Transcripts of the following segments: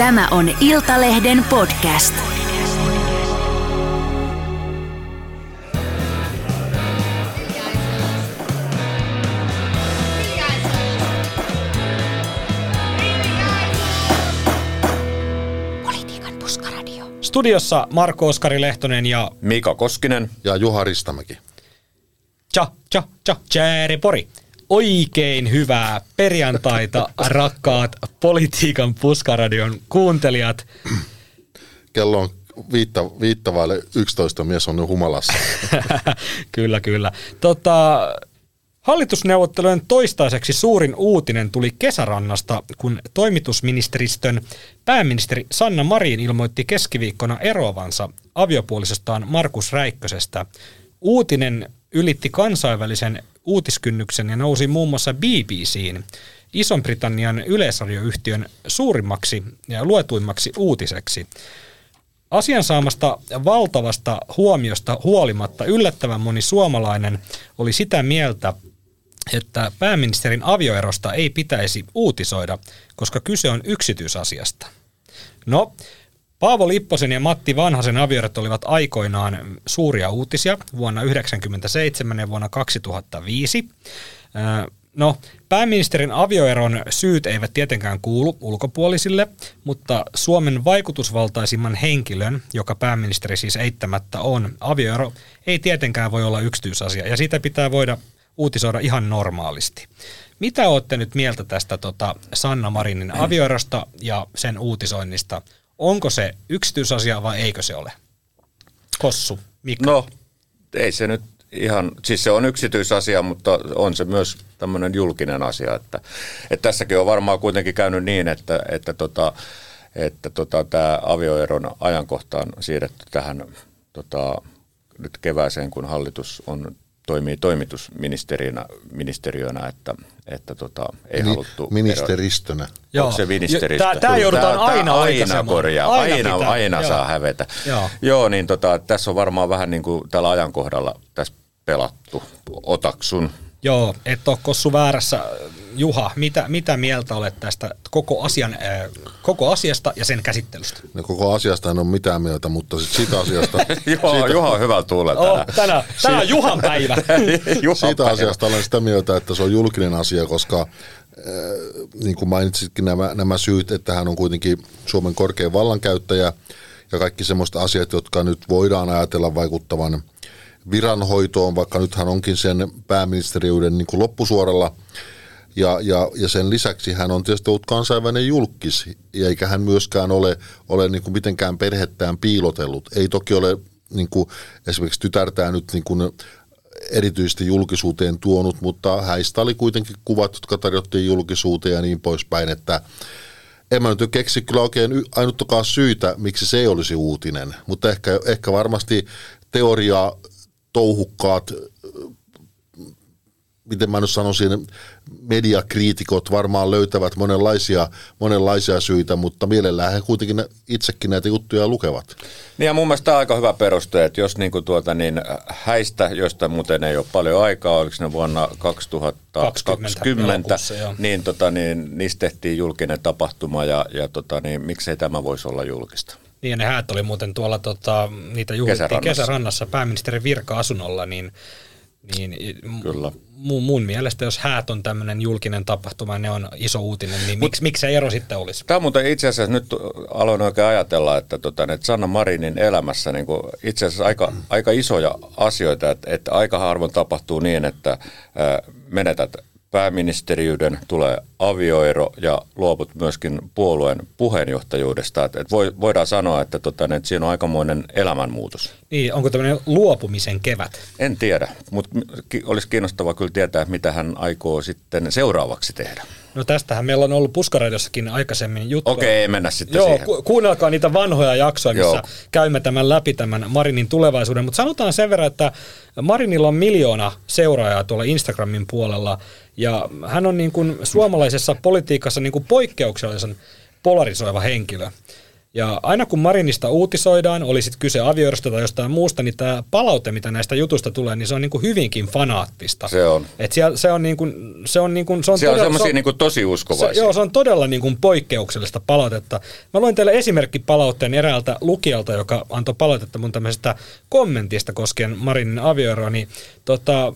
Tämä on Iltalehden podcast. Politiikan puskaradio. Studiossa Marko Oskari Lehtonen ja Mika Koskinen. Ja Juha Ristamäki. Tja, tja, tja, Jääri Pori. Oikein hyvää perjantaita, rakkaat Politiikan puskaradion kuuntelijat. Kello on viitta, viittavaille 11 mies on nyt humalassa. kyllä, kyllä. Tota, Hallitusneuvottelujen toistaiseksi suurin uutinen tuli kesärannasta, kun toimitusministeristön pääministeri Sanna Marin ilmoitti keskiviikkona eroavansa aviopuolisestaan Markus Räikkösestä. Uutinen ylitti kansainvälisen uutiskynnyksen ja nousi muun muassa BBCin, Ison-Britannian yleisradioyhtiön suurimmaksi ja luetuimmaksi uutiseksi. Asian saamasta valtavasta huomiosta huolimatta yllättävän moni suomalainen oli sitä mieltä, että pääministerin avioerosta ei pitäisi uutisoida, koska kyse on yksityisasiasta. No, Paavo Lipposen ja Matti Vanhasen avioerot olivat aikoinaan suuria uutisia vuonna 1997 ja vuonna 2005. No, pääministerin avioeron syyt eivät tietenkään kuulu ulkopuolisille, mutta Suomen vaikutusvaltaisimman henkilön, joka pääministeri siis eittämättä on, avioero ei tietenkään voi olla yksityisasia ja siitä pitää voida uutisoida ihan normaalisti. Mitä olette nyt mieltä tästä tota Sanna Marinin avioerosta ja sen uutisoinnista? Onko se yksityisasia vai eikö se ole? Kossu, Mika. No, ei se nyt ihan, siis se on yksityisasia, mutta on se myös tämmöinen julkinen asia. Että, että tässäkin on varmaan kuitenkin käynyt niin, että, että, tota, että tota, tämä avioeron ajankohta on siirretty tähän tota, nyt kevääseen, kun hallitus on toimii toimitusministeriönä, ministeriönä, että, että tota, ei Ni, haluttu... Ministeristönä. Joo. Onko se ministeristö? Tämä, tämä joudutaan tämä, aina Aina korjaa, aina, aina, aina saa hävetä. Joo, Joo niin tota, tässä on varmaan vähän niin kuin tällä ajankohdalla tässä pelattu. Otaksun. Joo, et ole Kossu väärässä. Juha, mitä, mitä mieltä olet tästä koko, asian, äh, koko asiasta ja sen käsittelystä? No koko asiasta en ole mitään mieltä, mutta sit siitä asiasta... Joo, siitä, Juha on hyvä tuulla oh, tänään. Tänään on Juhan päivä. Juhan siitä päivä. asiasta olen sitä mieltä, että se on julkinen asia, koska äh, niin kuin mainitsitkin nämä, nämä syyt, että hän on kuitenkin Suomen korkein vallankäyttäjä ja kaikki semmoista asiat, jotka nyt voidaan ajatella vaikuttavan viranhoitoon, vaikka nythän onkin sen pääministeriuden niin kuin loppusuoralla. Ja, ja, ja sen lisäksi hän on tietysti ollut kansainvälinen julkis, eikä hän myöskään ole, ole niin kuin mitenkään perhettään piilotellut. Ei toki ole niin kuin esimerkiksi tytärtään nyt niin kuin erityisesti julkisuuteen tuonut, mutta häistä oli kuitenkin kuvat, jotka tarjottiin julkisuuteen ja niin poispäin, että en mä nyt keksi kyllä oikein ainuttakaan syytä, miksi se ei olisi uutinen, mutta ehkä, ehkä varmasti teoria touhukkaat, miten mä nyt sanoisin, mediakriitikot varmaan löytävät monenlaisia, monenlaisia syitä, mutta mielellään he kuitenkin itsekin näitä juttuja lukevat. Niin ja mun mielestä tämä on aika hyvä peruste, että jos niin kuin tuota, niin häistä, josta muuten ei ole paljon aikaa, oliko ne vuonna 2020, 20, niin, tota, niin niistä tehtiin julkinen tapahtuma ja, ja tota, niin, miksei tämä voisi olla julkista? Niin ja ne häät oli muuten tuolla, tota, niitä juhlittiin kesärannassa, kesärannassa pääministerin virka-asunnolla, niin, niin Kyllä. Mun, mun mielestä jos häät on tämmöinen julkinen tapahtuma ne on iso uutinen, niin miksi, miksi se ero sitten olisi? Tämä muuten itse asiassa nyt aloin oikein ajatella, että, tota, että Sanna Marinin elämässä niin kuin itse asiassa aika, aika isoja asioita, että, että aika harvoin tapahtuu niin, että ää, menetät pääministeriyden, tulee avioero ja luovut myöskin puolueen puheenjohtajuudesta. Et, et voi, voidaan sanoa, että, tota, että siinä on aikamoinen elämänmuutos. Niin, onko tämmöinen luopumisen kevät? En tiedä, mutta olisi kiinnostavaa kyllä tietää, mitä hän aikoo sitten seuraavaksi tehdä. No tästähän meillä on ollut Puskaradiossakin aikaisemmin juttu. Okei, ei mennä sitten Joo, siihen. Ku- kuunnelkaa niitä vanhoja jaksoja, missä Joo. käymme tämän läpi tämän Marinin tulevaisuuden. Mutta sanotaan sen verran, että Marinilla on miljoona seuraajaa tuolla Instagramin puolella. Ja hän on niin kuin suomalaisessa politiikassa niin kuin poikkeuksellisen polarisoiva henkilö. Ja aina kun Marinista uutisoidaan, oli sitten kyse avioerosta tai jostain muusta, niin tämä palaute, mitä näistä jutusta tulee, niin se on niin kuin hyvinkin fanaattista. Se on. Et siellä, se on, niin kuin, se on, niin kuin, se on, on todella- semmoisia se on- niin tosi uskovaisia. se, joo, se on todella niin kuin poikkeuksellista palautetta. Mä luen teille esimerkki palautteen eräältä lukijalta, joka antoi palautetta mun tämmöisestä kommentista koskien Marinin avioeroa, niin tota,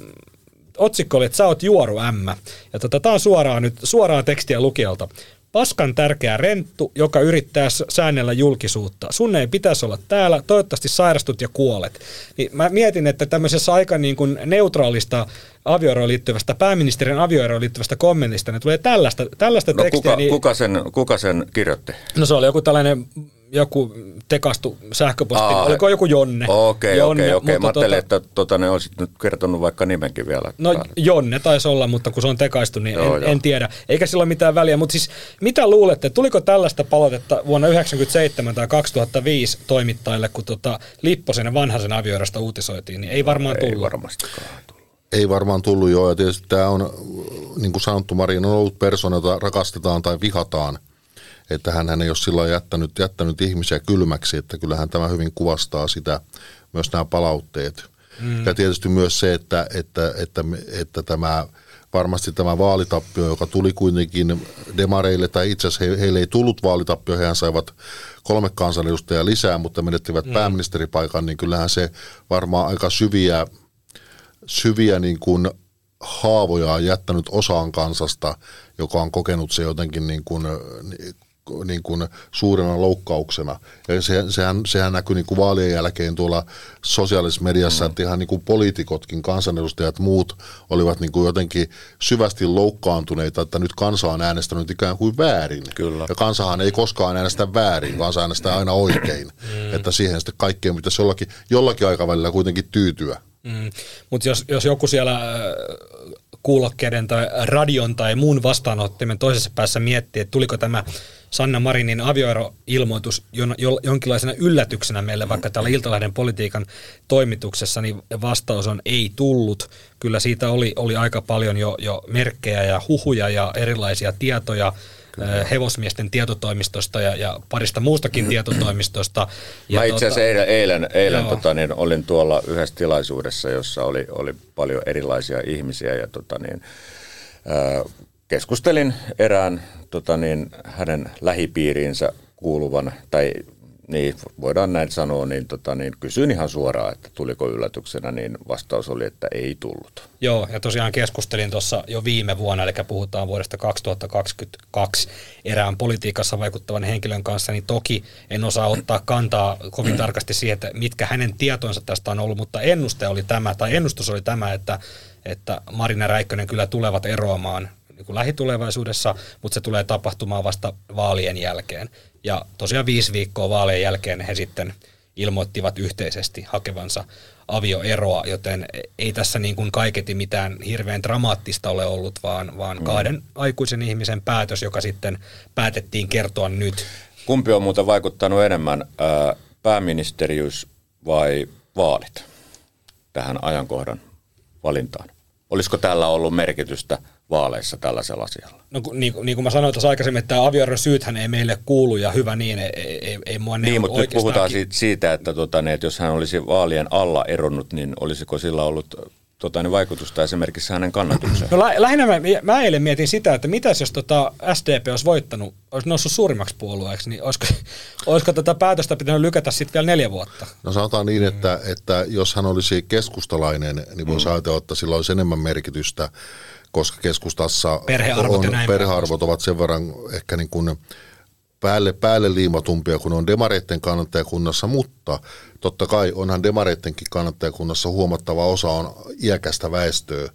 otsikko oli, että sä oot juoru ämmä. Ja tota, tää on suoraan nyt, suoraa tekstiä lukijalta. Paskan tärkeä renttu, joka yrittää säännellä julkisuutta. Sun ei pitäisi olla täällä, toivottavasti sairastut ja kuolet. Niin mä mietin, että tämmöisessä aika niin kuin neutraalista avioeroon liittyvästä, pääministerin avioeroon liittyvästä kommentista, ne tulee tällaista, tällaista No tekstiä. kuka, niin, kuka, sen, kuka sen kirjoitti? No se oli joku tällainen joku tekastu sähköposti, Aa, oliko joku Jonne? Okei, okei, okei. Mä mutta ajattelin, tota- että tota, ne olisit nyt kertonut vaikka nimenkin vielä. No päälle. Jonne taisi olla, mutta kun se on tekaistu, niin Joo, en, joo. en tiedä. Eikä sillä ole mitään väliä, mutta siis mitä luulette, tuliko tällaista palautetta vuonna 1997 tai 2005 toimittajille, kun tota Lipposen ja Vanhasen avioerosta uutisoitiin, niin ei varmaan Ei tullut. varmastikaan tullut. Ei varmaan tullut jo, ja tietysti tämä on, niin kuin sanottu, Marin on ollut persona, jota rakastetaan tai vihataan. Että hän ei ole silloin jättänyt, jättänyt ihmisiä kylmäksi, että kyllähän tämä hyvin kuvastaa sitä, myös nämä palautteet. Mm. Ja tietysti myös se, että, että, että, että tämä varmasti tämä vaalitappio, joka tuli kuitenkin demareille, tai itse asiassa he, heille ei tullut vaalitappio, hehän saivat kolme kansanedustajaa lisää, mutta menettivät mm. pääministeripaikan, niin kyllähän se varmaan aika syviä syviä niin kuin haavoja on jättänyt osaan kansasta, joka on kokenut se jotenkin niin kuin, niin kuin suurena loukkauksena. Ja se, sehän, sehän näkyy niin kuin vaalien jälkeen tuolla sosiaalisessa mediassa, mm. että ihan niin kuin poliitikotkin, kansanedustajat, muut olivat niin kuin jotenkin syvästi loukkaantuneita, että nyt kansa on äänestänyt ikään kuin väärin. Kyllä. Ja kansahan ei koskaan äänestä väärin, kansa äänestää aina oikein. Mm. Että siihen sitten kaikkeen pitäisi jollakin, jollakin aikavälillä kuitenkin tyytyä. Mm. Mutta jos, jos joku siellä äh, kuulokkeiden tai radion tai muun vastaanottimen toisessa päässä miettii, että tuliko tämä Sanna Marinin avioeroilmoitus jon, jo, jonkinlaisena yllätyksenä meille vaikka täällä Iltalehden politiikan toimituksessa, niin vastaus on ei tullut. Kyllä siitä oli, oli aika paljon jo, jo merkkejä ja huhuja ja erilaisia tietoja äh, hevosmiesten tietotoimistosta ja, ja parista muustakin tietotoimistosta. Ja Mä itse asiassa eilen, eilen, eilen Joo. tota, niin, olin tuolla yhdessä tilaisuudessa, jossa oli, oli paljon erilaisia ihmisiä ja tota, niin, keskustelin erään tota, niin, hänen lähipiiriinsä kuuluvan, tai niin voidaan näin sanoa, niin, tota, niin kysyin ihan suoraan, että tuliko yllätyksenä, niin vastaus oli, että ei tullut. Joo, ja tosiaan keskustelin tuossa jo viime vuonna, eli puhutaan vuodesta 2022 erään politiikassa vaikuttavan henkilön kanssa, niin toki en osaa ottaa kantaa kovin tarkasti siihen, että mitkä hänen tietonsa tästä on ollut, mutta ennuste oli tämä, tai ennustus oli tämä, että, että Marina Räikkönen kyllä tulevat eroamaan niin kuin lähitulevaisuudessa, mutta se tulee tapahtumaan vasta vaalien jälkeen. Ja tosiaan viisi viikkoa vaalien jälkeen he sitten ilmoittivat yhteisesti hakevansa avioeroa, joten ei tässä niin kuin kaiketi mitään hirveän dramaattista ole ollut, vaan, vaan kahden aikuisen ihmisen päätös, joka sitten päätettiin kertoa nyt. Kumpi on muuten vaikuttanut enemmän, ää, pääministeriys vai vaalit tähän ajankohdan valintaan? Olisiko tällä ollut merkitystä vaaleissa tällaisella asialla? No kun- niin, kuin- niin kuin mä sanoin tuossa aikaisemmin, että tämä avioeron syythän ei meille kuulu ja hyvä niin, ei, ei, ei, ei mua Niin, mutta nyt puhutaan ki- siitä, siitä että, tota, niin, että jos hän olisi vaalien alla eronnut, niin olisiko sillä ollut tota, niin vaikutusta esimerkiksi hänen kannatukseen? No lä- lähinnä mä, mä eilen mietin sitä, että mitäs jos tota SDP olisi voittanut, olisi noussut suurimmaksi puolueeksi, niin olisiko, olisiko tätä päätöstä pitänyt lykätä sitten vielä neljä vuotta? No sanotaan niin, että, että jos hän olisi keskustalainen, niin voisi ajatella, että sillä olisi enemmän merkitystä, koska keskustassa Perhearvot ja on, näin perhearvot ovat sen verran ehkä niin kuin päälle, päälle liimatumpia kuin on demareitten kannattajakunnassa, mutta totta kai onhan demareittenkin kannattajakunnassa huomattava osa on iäkästä väestöä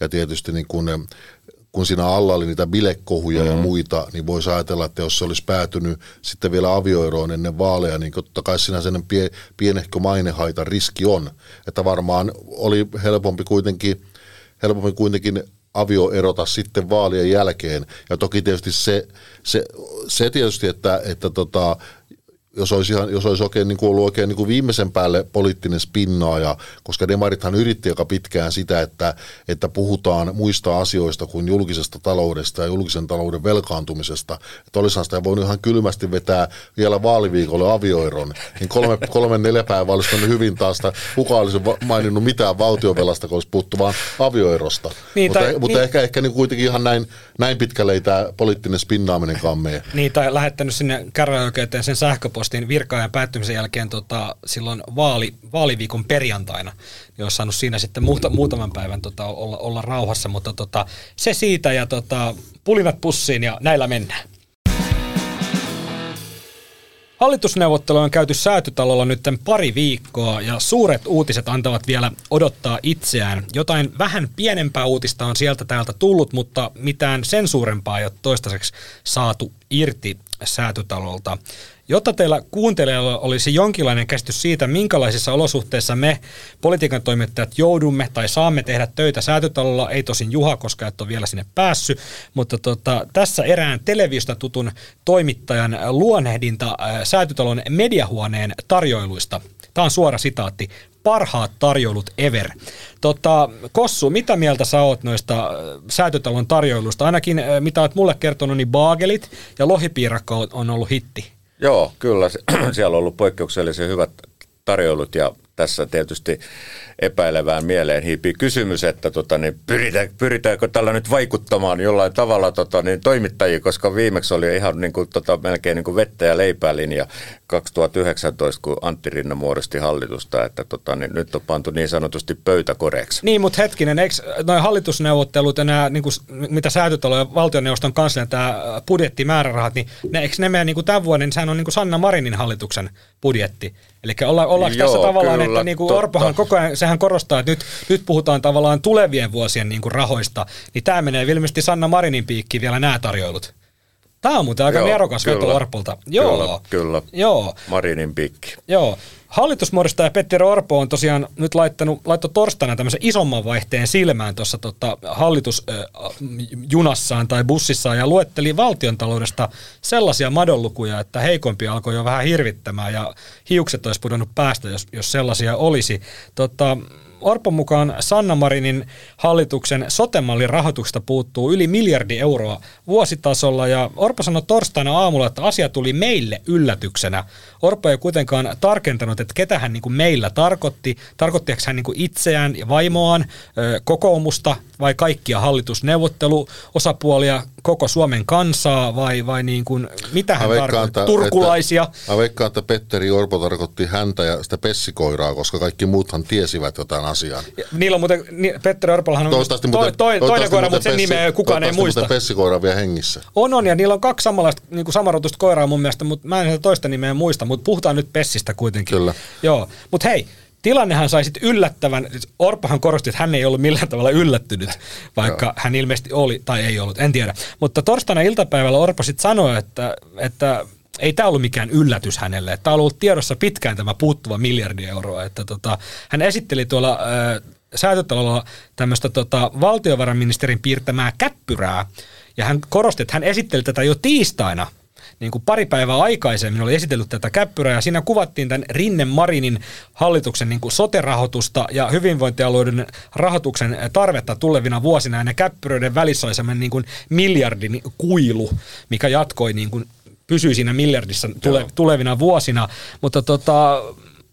ja tietysti niin kuin kun siinä alla oli niitä bilekohuja mm-hmm. ja muita, niin voisi ajatella, että jos se olisi päätynyt sitten vielä avioeroon ennen vaaleja, niin totta kai siinä sen pie, pienehkö mainehaitan riski on. Että varmaan oli helpompi kuitenkin, helpompi kuitenkin avioerota sitten vaalien jälkeen. Ja toki tietysti se, se, se tietysti, että, että tota, jos olisi, ihan, jos olisi oikein, niin kuin ollut oikein niin kuin viimeisen päälle poliittinen spinnaaja, koska demarithan yritti aika pitkään sitä, että, että puhutaan muista asioista kuin julkisesta taloudesta ja julkisen talouden velkaantumisesta. Että olisihan sitä voinut ihan kylmästi vetää vielä vaaliviikolle avioeron. Niin kolme, kolme neljä päivää olisi hyvin taas, kuka olisi maininnut mitään valtiovelasta, kun olisi puhuttu vaan avioerosta. Niin, mutta tai, mutta niin, ehkä, ehkä niin kuitenkin ihan näin, näin pitkälle ei tämä poliittinen spinnaaminen kammee. Niin, tai lähettänyt sinne käräjäoikeuteen sen sähköpostin virkaajan päättymisen jälkeen tota, silloin vaali, vaaliviikon perjantaina. Niin olisi saanut siinä sitten muuta, muutaman päivän tota, olla, olla rauhassa, mutta tota, se siitä ja tota, pulinat pussiin ja näillä mennään. Hallitusneuvottelu on käyty säätytalolla nyt pari viikkoa ja suuret uutiset antavat vielä odottaa itseään. Jotain vähän pienempää uutista on sieltä täältä tullut, mutta mitään sen suurempaa ei ole toistaiseksi saatu irti säätytalolta. Jotta teillä kuuntelijoilla olisi jonkinlainen käsitys siitä, minkälaisissa olosuhteissa me politiikan toimittajat joudumme tai saamme tehdä töitä säätytalolla, ei tosin Juha, koska et ole vielä sinne päässyt, mutta tota, tässä erään televisiosta tutun toimittajan luonnehdinta säätytalon mediahuoneen tarjoiluista. Tämä on suora sitaatti parhaat tarjoulut ever. Tota, Kossu, mitä mieltä sä oot noista säätötalon tarjoiluista? Ainakin mitä oot mulle kertonut, niin baagelit ja lohipiirakka on ollut hitti. Joo, kyllä. Siellä on ollut poikkeuksellisen hyvät tarjoulut ja tässä tietysti epäilevään mieleen hiipii kysymys, että tota, niin pyritään, pyritäänkö tällä nyt vaikuttamaan jollain tavalla tota, niin toimittajia, koska viimeksi oli ihan niin kuin, tota, melkein niin kuin vettä ja leipää linja 2019, kun Antti Rinna muodosti hallitusta, että tota, niin nyt on pantu niin sanotusti pöytäkoreeksi. Niin, mutta hetkinen, eikö noin hallitusneuvottelut ja nämä, niin kuin, mitä säätötalo ja valtioneuvoston kanssa tämä budjettimäärärahat, niin ne, eikö ne mene niin kuin tämän vuoden, niin sehän on niin kuin Sanna Marinin hallituksen budjetti. Eli olla, ollaanko Joo, tässä tavallaan, että niin kuin Orpohan koko ajan, sehän korostaa, että nyt, nyt puhutaan tavallaan tulevien vuosien niin kuin rahoista, niin tämä menee ilmeisesti Sanna Marinin piikkiin vielä nämä tarjoilut. Tämä on muuten aika nerokas veto Orpolta. Joo, kyllä, kyllä. Joo. Marinin piikki. Joo. Hallitusmuodostaja Petteri Orpo on tosiaan nyt laittanut, laittoi torstaina tämmöisen isomman vaihteen silmään tuossa tota, hallitusjunassaan tai bussissaan ja luetteli valtiontaloudesta sellaisia madonlukuja, että heikompi alkoi jo vähän hirvittämään ja hiukset olisi pudonnut päästä, jos, jos sellaisia olisi. Tota, Orpon mukaan Sanna Marinin hallituksen sotemallin rahoituksesta puuttuu yli miljardi euroa vuositasolla ja Orpo sanoi torstaina aamulla, että asia tuli meille yllätyksenä. Orpo ei kuitenkaan tarkentanut, että ketä hän niin kuin meillä tarkoitti. Tarkoittiko hän niin kuin itseään ja vaimoaan, kokoomusta vai kaikkia hallitusneuvotteluosapuolia, koko Suomen kansaa vai, vai niin kuin, mitä hän tarkoitti? Turkulaisia? Että, mä veikkaan, että Petteri Orpo tarkoitti häntä ja sitä pessikoiraa, koska kaikki muuthan tiesivät jotain asiaa. Niillä on muuten, Petteri Orpollahan on muuten, toi, toi, toinen koira, mutta sen nimeä kukaan ei muista. Muuten pessikoira vielä hengissä. On, on, ja niillä on kaksi samanlaista, niin kuin koiraa mun mielestä, mutta mä en sitä toista nimeä muista, mutta puhutaan nyt Pessistä kuitenkin. Kyllä. Joo, mutta hei, tilannehan sai sitten yllättävän, Orpahan korosti, että hän ei ollut millään tavalla yllättynyt, vaikka hän ilmeisesti oli, tai ei ollut, en tiedä. Mutta torstaina iltapäivällä Orpa sitten sanoi, että, että ei tämä ollut mikään yllätys hänelle. Tämä on ollut tiedossa pitkään tämä puuttuva miljardi euroa. Että tota, hän esitteli tuolla äh, säätötalolla tämmöistä tota, valtiovarainministerin piirtämää käppyrää, ja hän korosti, että hän esitteli tätä jo tiistaina niin kuin pari päivää aikaisemmin oli esitellyt tätä käppyrää ja siinä kuvattiin tämän Rinne Marinin hallituksen niin kuin sote-rahoitusta ja hyvinvointialueiden rahoituksen tarvetta tulevina vuosina ja ne käppyröiden välissä oli semmoinen niin kuin miljardin kuilu, mikä jatkoi niin kuin pysyi siinä miljardissa tule, tulevina vuosina, mutta tota,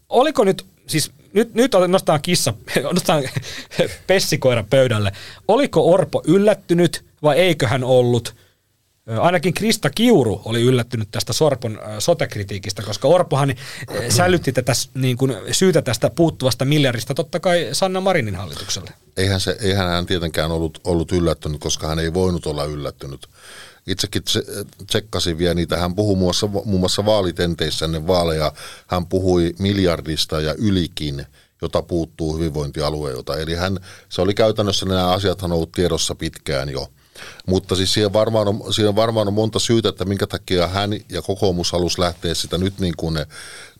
oliko nyt, siis nyt, nyt nostetaan kissa, nostetaan pessikoira pöydälle, oliko Orpo yllättynyt vai eikö hän ollut – Ainakin Krista Kiuru oli yllättynyt tästä Sorpon sotekritiikistä, koska Orpohan sälytti tätä niin kuin, syytä tästä puuttuvasta miljardista totta kai Sanna Marinin hallitukselle. Eihän, se, eihän hän tietenkään ollut, ollut yllättynyt, koska hän ei voinut olla yllättynyt. Itsekin tsekkasin vielä niitä. Hän puhui muun muassa, muun muassa vaalitenteissä ennen vaaleja. Hän puhui miljardista ja ylikin jota puuttuu hyvinvointialueilta. Eli hän, se oli käytännössä, nämä asiat on ollut tiedossa pitkään jo – mutta siis siihen varmaan, on, siihen varmaan on monta syytä, että minkä takia hän ja kokoomus halusi lähteä sitä nyt niin kuin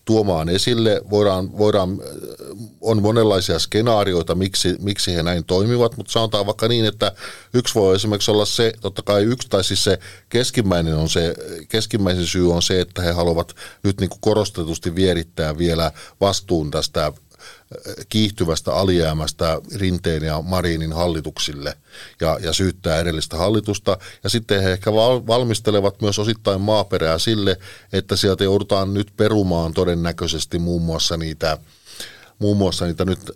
tuomaan esille. Voidaan, voidaan, on monenlaisia skenaarioita, miksi, miksi he näin toimivat, mutta sanotaan vaikka niin, että yksi voi esimerkiksi olla se, totta kai yksi, tai siis se keskimmäinen, on se, keskimmäisen syy on se, että he haluavat nyt niin kuin korostetusti vierittää vielä vastuun tästä kiihtyvästä alijäämästä Rinteen ja Marinin hallituksille ja, ja syyttää edellistä hallitusta. Ja sitten he ehkä val, valmistelevat myös osittain maaperää sille, että sieltä joudutaan nyt perumaan todennäköisesti muun muassa niitä, muun muassa niitä nyt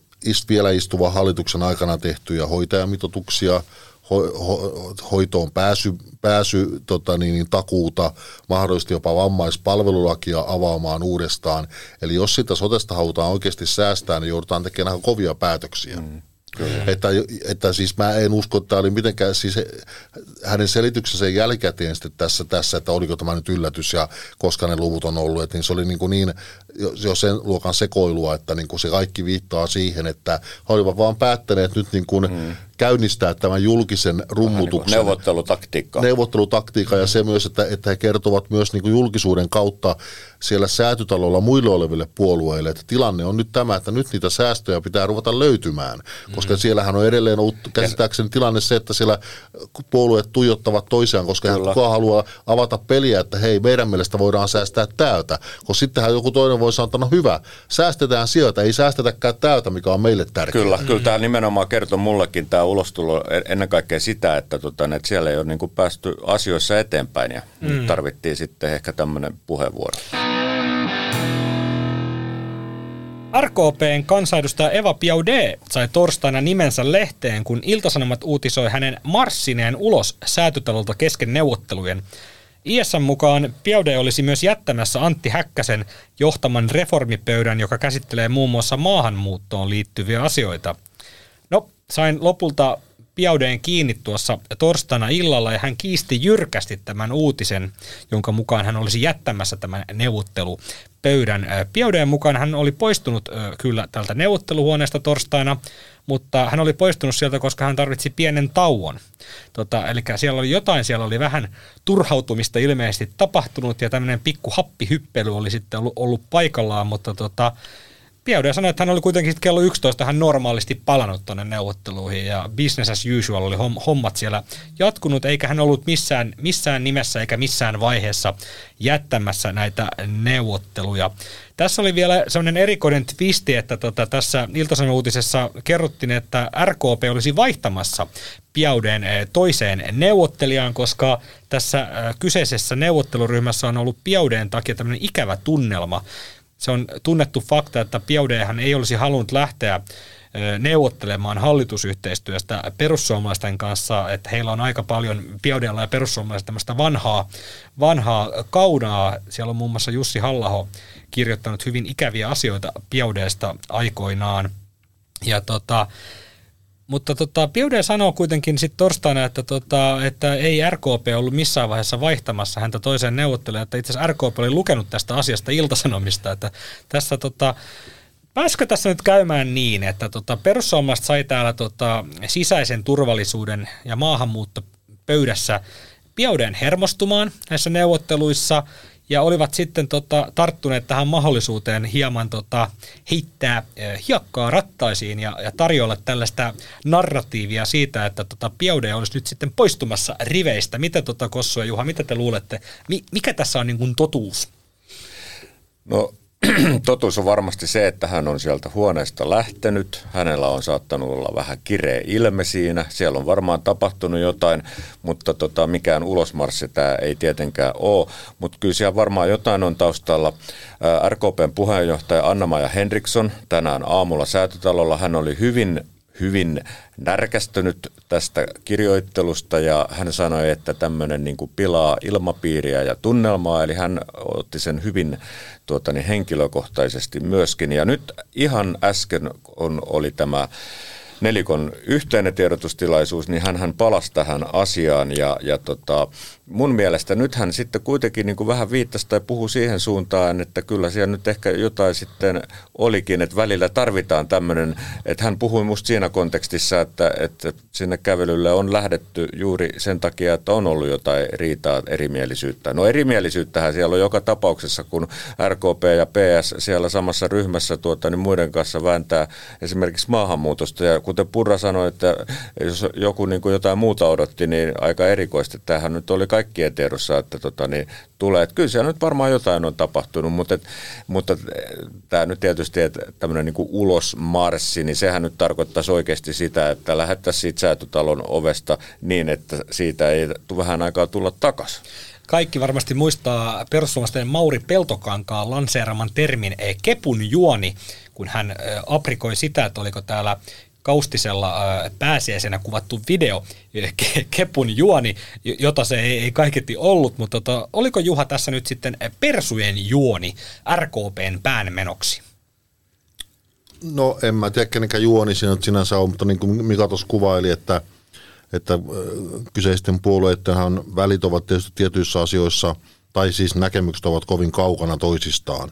vielä istuvan hallituksen aikana tehtyjä hoitajamitoituksia, ho, ho, hoitoon pääsy, pääsy tota niin, niin, takuuta, mahdollisesti jopa vammaispalvelulakia avaamaan uudestaan. Eli jos sitä sotesta halutaan oikeasti säästää, niin joudutaan tekemään kovia päätöksiä. Mm. Kyllä. Että, että siis mä en usko, että tämä oli mitenkään, siis hänen selityksensä jälkikäteen sitten tässä, tässä, että oliko tämä nyt yllätys ja koska ne luvut on ollut, että niin se oli niin, kuin niin jo sen luokan sekoilua, että niin kuin se kaikki viittaa siihen, että he olivat vaan päättäneet nyt niin kuin mm käynnistää tämän julkisen rummutuksen. Niin neuvottelutaktiikka. Neuvottelutaktiikka ja se myös, että, että he kertovat myös niin kuin julkisuuden kautta siellä säätytalolla muille oleville puolueille, että tilanne on nyt tämä, että nyt niitä säästöjä pitää ruveta löytymään, koska mm. siellähän on edelleen ollut käsittääkseni tilanne se, että siellä puolueet tuijottavat toisiaan, koska hän kukaan haluaa avata peliä, että hei, meidän mielestä voidaan säästää täältä, koska sittenhän joku toinen voi sanoa, että no hyvä, säästetään sieltä, ei säästetäkään täältä, mikä on meille tärkeää. Kyllä, kyllä tämä nimenomaan kertoo mullekin tämä ulostulo ennen kaikkea sitä, että, tota, että siellä ei ole niin päästy asioissa eteenpäin ja mm. tarvittiin sitten ehkä tämmöinen puheenvuoro. RKPn kansanedustaja Eva Piaude sai torstaina nimensä lehteen, kun Iltasanomat uutisoi hänen marssineen ulos säätytalolta kesken neuvottelujen. ISN mukaan Piaude olisi myös jättämässä Antti Häkkäsen johtaman reformipöydän, joka käsittelee muun muassa maahanmuuttoon liittyviä asioita. Sain lopulta Piaudeen kiinni tuossa torstaina illalla ja hän kiisti jyrkästi tämän uutisen, jonka mukaan hän olisi jättämässä tämän neuvottelupöydän. Piaudeen mukaan hän oli poistunut kyllä tältä neuvotteluhuoneesta torstaina, mutta hän oli poistunut sieltä, koska hän tarvitsi pienen tauon. Tota, eli siellä oli jotain, siellä oli vähän turhautumista ilmeisesti tapahtunut ja tämmöinen pikku happihyppely oli sitten ollut, ollut paikallaan, mutta tota, Piaude sanoi, että hän oli kuitenkin kello 11 hän normaalisti palannut tuonne neuvotteluihin ja business as usual oli hommat siellä jatkunut, eikä hän ollut missään, missään nimessä eikä missään vaiheessa jättämässä näitä neuvotteluja. Tässä oli vielä sellainen erikoinen twisti, että tota, tässä iltasanomauutisessa kerrottiin, että RKP olisi vaihtamassa Piauden eh, toiseen neuvottelijaan, koska tässä eh, kyseisessä neuvotteluryhmässä on ollut Piauden takia tämmöinen ikävä tunnelma se on tunnettu fakta, että Piaudehan ei olisi halunnut lähteä neuvottelemaan hallitusyhteistyöstä perussuomalaisten kanssa, että heillä on aika paljon Piaudealla ja perussuomalaisista tämmöistä vanhaa, vanhaa kaunaa. Siellä on muun muassa Jussi Hallaho kirjoittanut hyvin ikäviä asioita Piaudeesta aikoinaan. Ja tota, mutta tota, Biaudet sanoo kuitenkin sitten torstaina, että, tota, että ei RKP ollut missään vaiheessa vaihtamassa häntä toiseen neuvottelemaan, että itse asiassa RKP oli lukenut tästä asiasta iltasanomista, että tässä tota, Pääsikö tässä nyt käymään niin, että tota, perussuomalaiset sai täällä tota, sisäisen turvallisuuden ja maahanmuuttopöydässä Piauden hermostumaan näissä neuvotteluissa ja olivat sitten tota, tarttuneet tähän mahdollisuuteen hieman tota, heittää hiekkaa rattaisiin ja, ja tarjolla tällaista narratiivia siitä, että tota, Piaude olisi nyt sitten poistumassa riveistä. Mitä tota, Kossu ja Juha, mitä te luulette? Mi, mikä tässä on niin kuin totuus? No totuus on varmasti se, että hän on sieltä huoneesta lähtenyt. Hänellä on saattanut olla vähän kireä ilme siinä. Siellä on varmaan tapahtunut jotain, mutta tota, mikään ulosmarssi tämä ei tietenkään ole. Mutta kyllä siellä varmaan jotain on taustalla. RKPn puheenjohtaja Anna-Maja Henriksson tänään aamulla säätötalolla. Hän oli hyvin hyvin närkästynyt tästä kirjoittelusta ja hän sanoi, että tämmöinen niin kuin pilaa ilmapiiriä ja tunnelmaa, eli hän otti sen hyvin tuota, niin henkilökohtaisesti myöskin. Ja nyt ihan äsken on, oli tämä Nelikon yhteinen tiedotustilaisuus, niin hän, palasi tähän asiaan ja, ja tota, mun mielestä nythän sitten kuitenkin niin kuin vähän viittasi tai puhuu siihen suuntaan, että kyllä siellä nyt ehkä jotain sitten olikin, että välillä tarvitaan tämmöinen, että hän puhui musta siinä kontekstissa, että, että sinne kävelylle on lähdetty juuri sen takia, että on ollut jotain riitaa, erimielisyyttä. No erimielisyyttähän siellä on joka tapauksessa, kun RKP ja PS siellä samassa ryhmässä tuota, niin muiden kanssa vääntää esimerkiksi maahanmuutosta. Ja kuten Purra sanoi, että jos joku niin kuin jotain muuta odotti, niin aika erikoista. Tämähän nyt oli kaikkien tiedossa, että tota, niin, tulee. Että kyllä siellä nyt varmaan jotain on tapahtunut, mutta, et, mutta tämä nyt tietysti, että tämmöinen niin ulosmarssi, niin sehän nyt tarkoittaisi oikeasti sitä, että lähettäisiin siitä säätötalon ovesta niin, että siitä ei vähän aikaa tulla takaisin. Kaikki varmasti muistaa perussuomalaisten Mauri Peltokankaan lanseeraman termin eh, kepun juoni, kun hän eh, aprikoi sitä, että oliko täällä Kaustisella pääsiäisenä kuvattu video, Kepun juoni, jota se ei, kaiketi ollut, mutta tota, oliko Juha tässä nyt sitten persujen juoni RKPn päänmenoksi? No en mä tiedä kenenkään juoni siinä sinänsä on, mutta niin kuin Mika tuossa kuvaili, että, että kyseisten puolueiden välit ovat tietysti tietyissä asioissa, tai siis näkemykset ovat kovin kaukana toisistaan.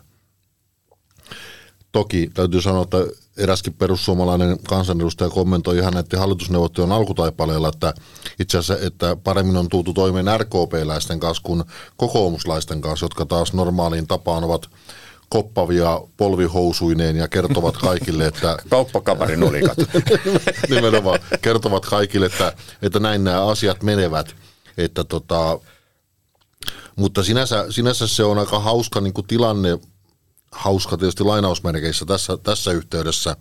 Toki täytyy sanoa, että eräskin perussuomalainen kansanedustaja kommentoi ihan näiden hallitusneuvottelujen alkutaipaleella, että itse asiassa että paremmin on tultu toimeen RKP-läisten kanssa kuin kokoomuslaisten kanssa, jotka taas normaaliin tapaan ovat koppavia polvihousuineen ja kertovat kaikille, että... Kauppakaparin ulikat. nimenomaan kertovat kaikille, että, että näin nämä asiat menevät. Että tota, mutta sinänsä, sinänsä se on aika hauska niin kuin tilanne hauska tietysti lainausmerkeissä tässä, tässä yhteydessä,